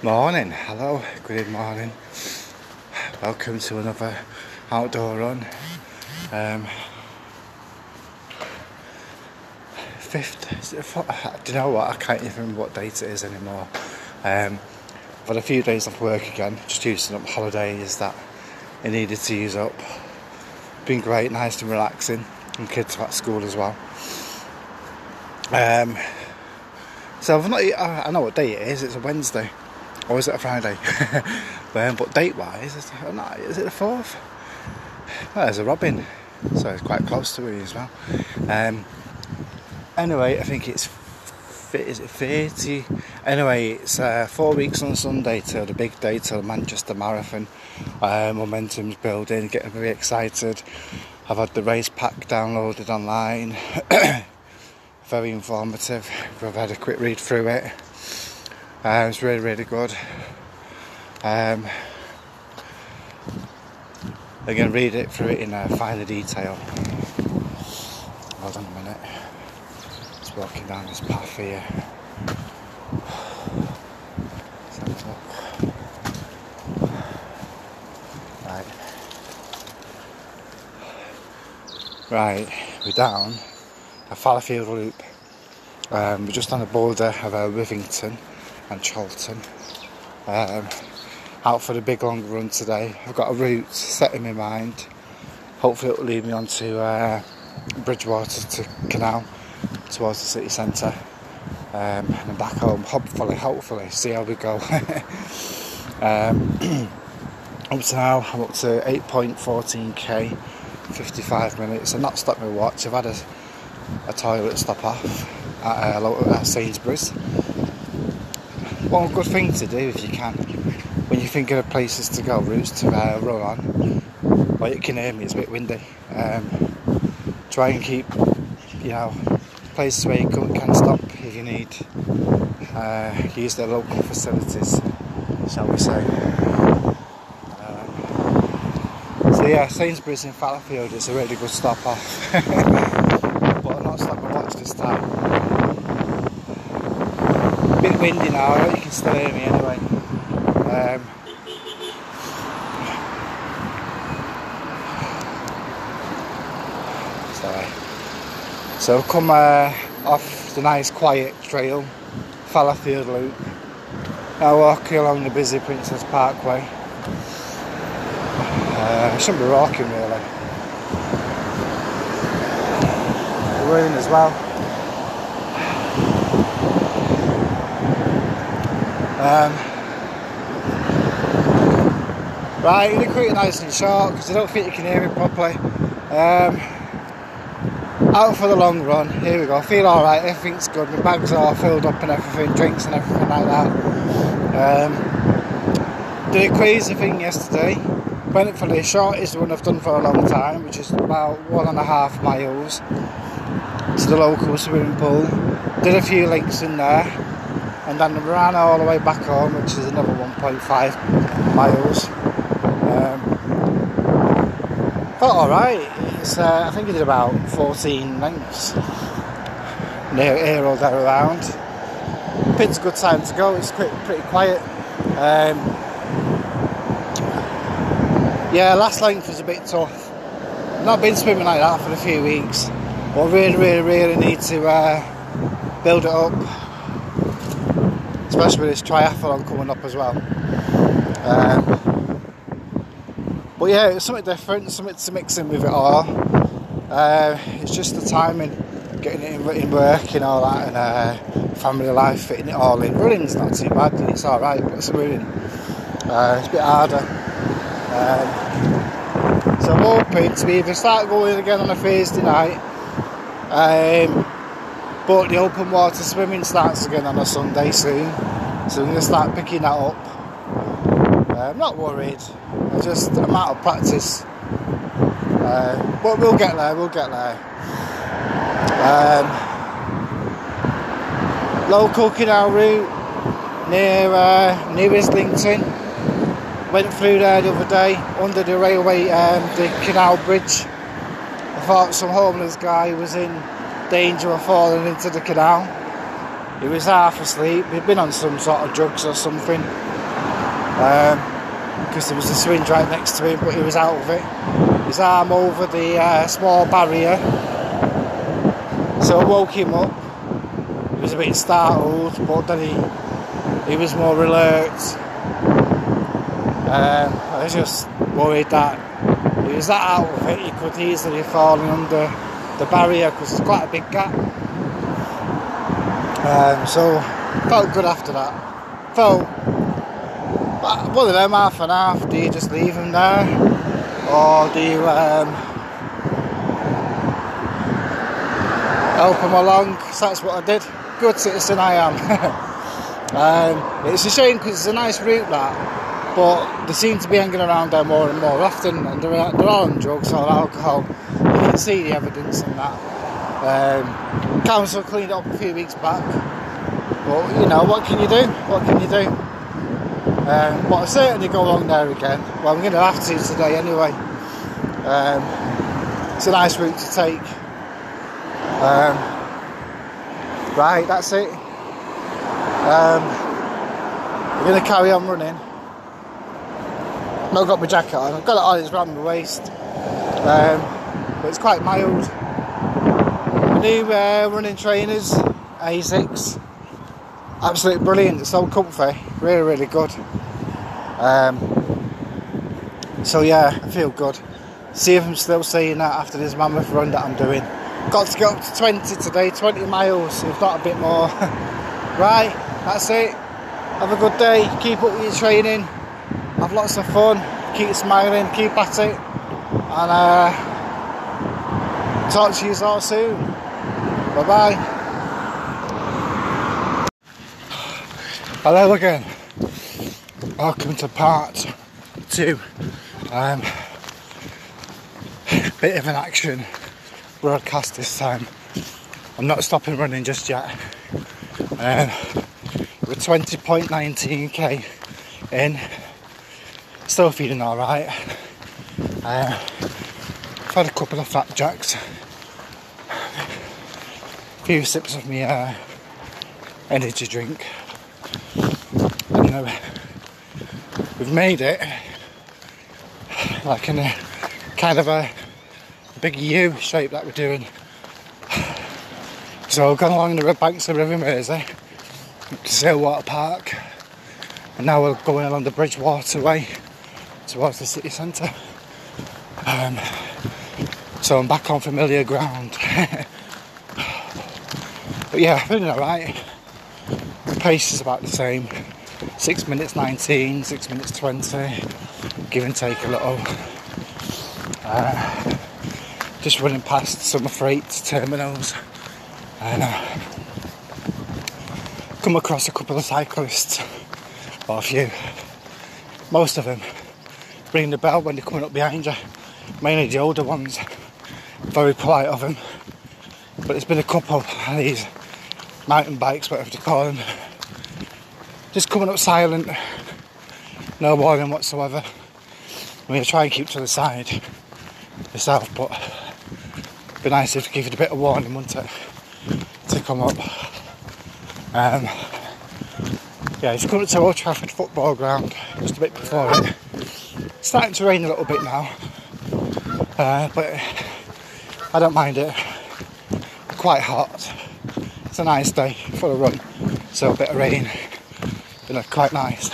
Morning, hello, good morning. Welcome to another outdoor run. Um, fifth, do you know what? I can't even remember what date it is anymore. Um, I've had a few days off work again, just using up holidays that I needed to use up. Been great, nice and relaxing, and kids are at school as well. Um, so I've not, I know what day it is, it's a Wednesday. Or is it a Friday? um, but date wise, is it the 4th? Well, there's a robin, so it's quite close to me as well. Um, anyway, I think it's is it 30? Anyway, it's uh, four weeks on Sunday till the big day, till the Manchester Marathon. Uh, momentum's building, getting very excited. I've had the race pack downloaded online. very informative. I've had a quick read through it. Uh, it's really, really good. Um, going to read it through it in uh, finer detail. Hold on a minute. Just walking down this path here. Right. Right, we're down a Fallowfield loop. Um, we're just on the border of uh, Withington and Chorlton. Um, out for the big long run today. I've got a route set in my mind. Hopefully it will lead me on to uh, Bridgewater to Canal towards the city centre. Um, and back home, hopefully, hopefully, see how we go. um, up to now, I'm up to 8.14k, 55 minutes. I've not stopped my watch. I've had a, a toilet stop off at, uh, at Sainsbury's one good thing to do if you can when you're thinking of places to go, routes to uh, run on. Well, you can hear me, it's a bit windy. Um, try and keep, you know, places where you can, stop if you need. Uh, use the local facilities, shall we say. Um, so yeah, Sainsbury's in Fallowfield is a really good stop off. but I'm not stopping watch this time windy now, I you can still hear me anyway. Um, sorry. So come uh, off the nice quiet trail, Fallowfield Loop. Now walking along the busy Princess Parkway. Uh, I shouldn't be walking really. The Rain as well. Um, right, I'm cut it nice and short because I don't think you can hear me properly. Um, out for the long run. Here we go. I feel alright. Everything's good. My bags are filled up and everything, drinks and everything like that. Um, did a crazy thing yesterday. Went for the shortest I've done for a long time, which is about one and a half miles to the local swimming pool. Did a few links in there and then ran all the way back home, which is another 1.5 miles. Um, alright. Uh, I think I did about 14 lengths near here or there around. It's a good time to go. It's pretty, pretty quiet. Um, yeah, last length was a bit tough. Not been swimming like that for a few weeks, but really, really, really need to uh, build it up especially with this triathlon coming up as well. Um, but yeah, it's something different, something to mix in with it all. Uh, it's just the timing, getting it in, in work and all that, and uh, family life, fitting it all in. Running's not too bad, it's alright, but it's. Uh, it's a bit harder. Um, so I'm hoping to be either start going again on a Thursday night. Um, but the open water swimming starts again on a Sunday soon, so I'm going to start picking that up. Uh, I'm not worried, I just I'm out of practice. Uh, but we'll get there, we'll get there. Um, local canal route near uh, near Islington. Went through there the other day under the railway, um, the canal bridge. I thought some homeless guy was in danger of falling into the canal. he was half asleep. He'd been on some sort of drugs or something. Because um, there was a syringe right next to him, but he was out of it. His arm over the uh, small barrier. So I woke him up. He was a bit startled, but then he he was more alert. Um, I was just worried that he was that out of it, he could easily fall under the barrier because it's quite a big gap. Um, so felt good after that. Felt one of them half and half. Do you just leave them there, or do you um, help him along? So that's what I did. Good citizen I am. um, it's a shame because it's a nice route that, but they seem to be hanging around there more and more often, and they're, they're all on drugs or alcohol. See the evidence in that. Um, council cleaned up a few weeks back, but you know what can you do? What can you do? Um, but I certainly go along there again. Well, I'm going to have to today anyway. Um, it's a nice route to take. Um, right, that's it. I'm going to carry on running. Not got my jacket on. I've got it on. It's around my waist, um, but it's quite mild. new uh, running trainers, Asics absolutely brilliant. It's so comfy, really, really good. Um, so yeah, I feel good. See if I'm still saying that after this mammoth run that I'm doing. Got to get up to 20 today, 20 miles, if not a bit more. right, that's it. Have a good day. Keep up with your training. Have lots of fun. Keep smiling. Keep at it. And uh, talk to you all soon. Bye bye. Hello again. Welcome to part two. Um, bit of an action broadcast this time. I'm not stopping running just yet. Um, we're 20.19k in. Still feeling alright. Um, had a couple of flapjacks. A few sips of my uh, energy drink you know, we've made it like in a kind of a big U shape that we're doing. So we've gone along the banks of the River Mersey to Sale Water Park, and now we're going along the Bridgewater Way towards the city centre. Um, so I'm back on familiar ground. but yeah, I'm feeling alright. The pace is about the same. 6 minutes 19, 6 minutes 20, give and take a little. Uh, just running past some freight terminals and uh, come across a couple of cyclists, or a few. Most of them ring the bell when they're coming up behind you, mainly the older ones. Very polite of him. but there's been a couple of these mountain bikes, whatever they call them just coming up silent, no warning whatsoever. I'm going to try and keep to the side myself, but it'd be nice if give it a bit of warning, wouldn't it? To come up. Um, yeah, it's coming to Old Trafford football ground just a bit before it. It's starting to rain a little bit now, uh, but I don't mind it. Quite hot. It's a nice day for a run, so a bit of rain been quite nice.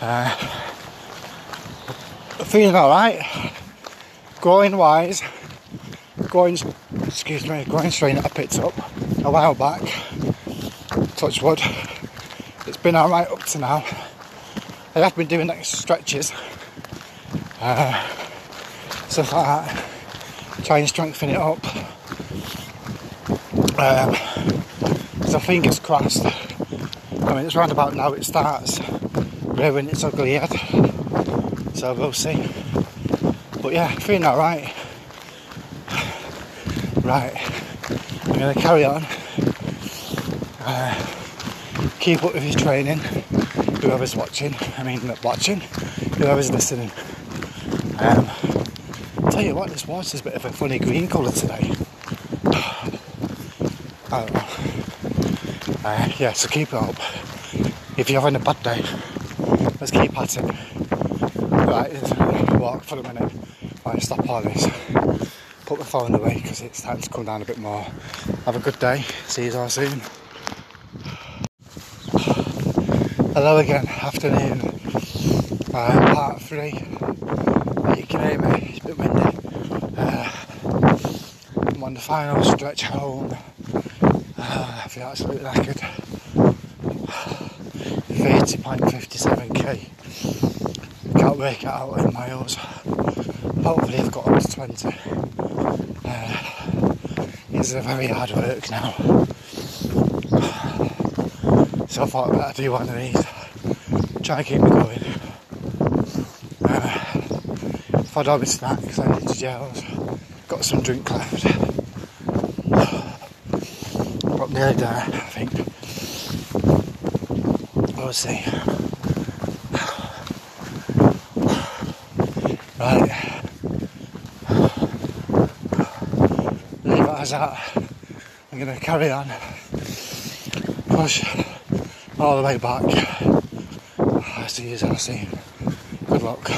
Uh, feeling alright. Growing wise, going, excuse me, growing strain that I picked up a while back. Touch wood. It's been alright up to now. I have been doing like stretches. Uh, stuff like that. Try and strengthen it up. Um, so fingers crossed I mean, it's round about now it starts rearing its ugly head. So we'll see. But yeah, feeling alright. Right, I'm going to carry on. Uh, keep up with his training. Whoever's watching, I mean, not watching, whoever's listening. Um, tell you what, this water's a bit of a funny green colour today. Know. Uh, yeah, so keep it up. If you're having a bad day, let's keep at it. Right, walk for a minute. Right, stop all this. Put the phone away because it's starting to come down a bit more. Have a good day. See you all soon. Hello again, afternoon. Uh, part three. Can hear me, it's a bit windy. Uh, I'm on the final stretch home. Uh, I feel absolutely knackered. 30.57k. Can't work it out in miles. Hopefully I've got up to 20. Uh, it's a very hard work now. So I thought I'd better do one of these. Try and keep me going. Uh, I'd all my snacks, I need gels. Got some drink left. But nearly there, I think. We'll see. Right. Leave it as that. I'm going to carry on. Push all the way back. I see you all soon. Good luck.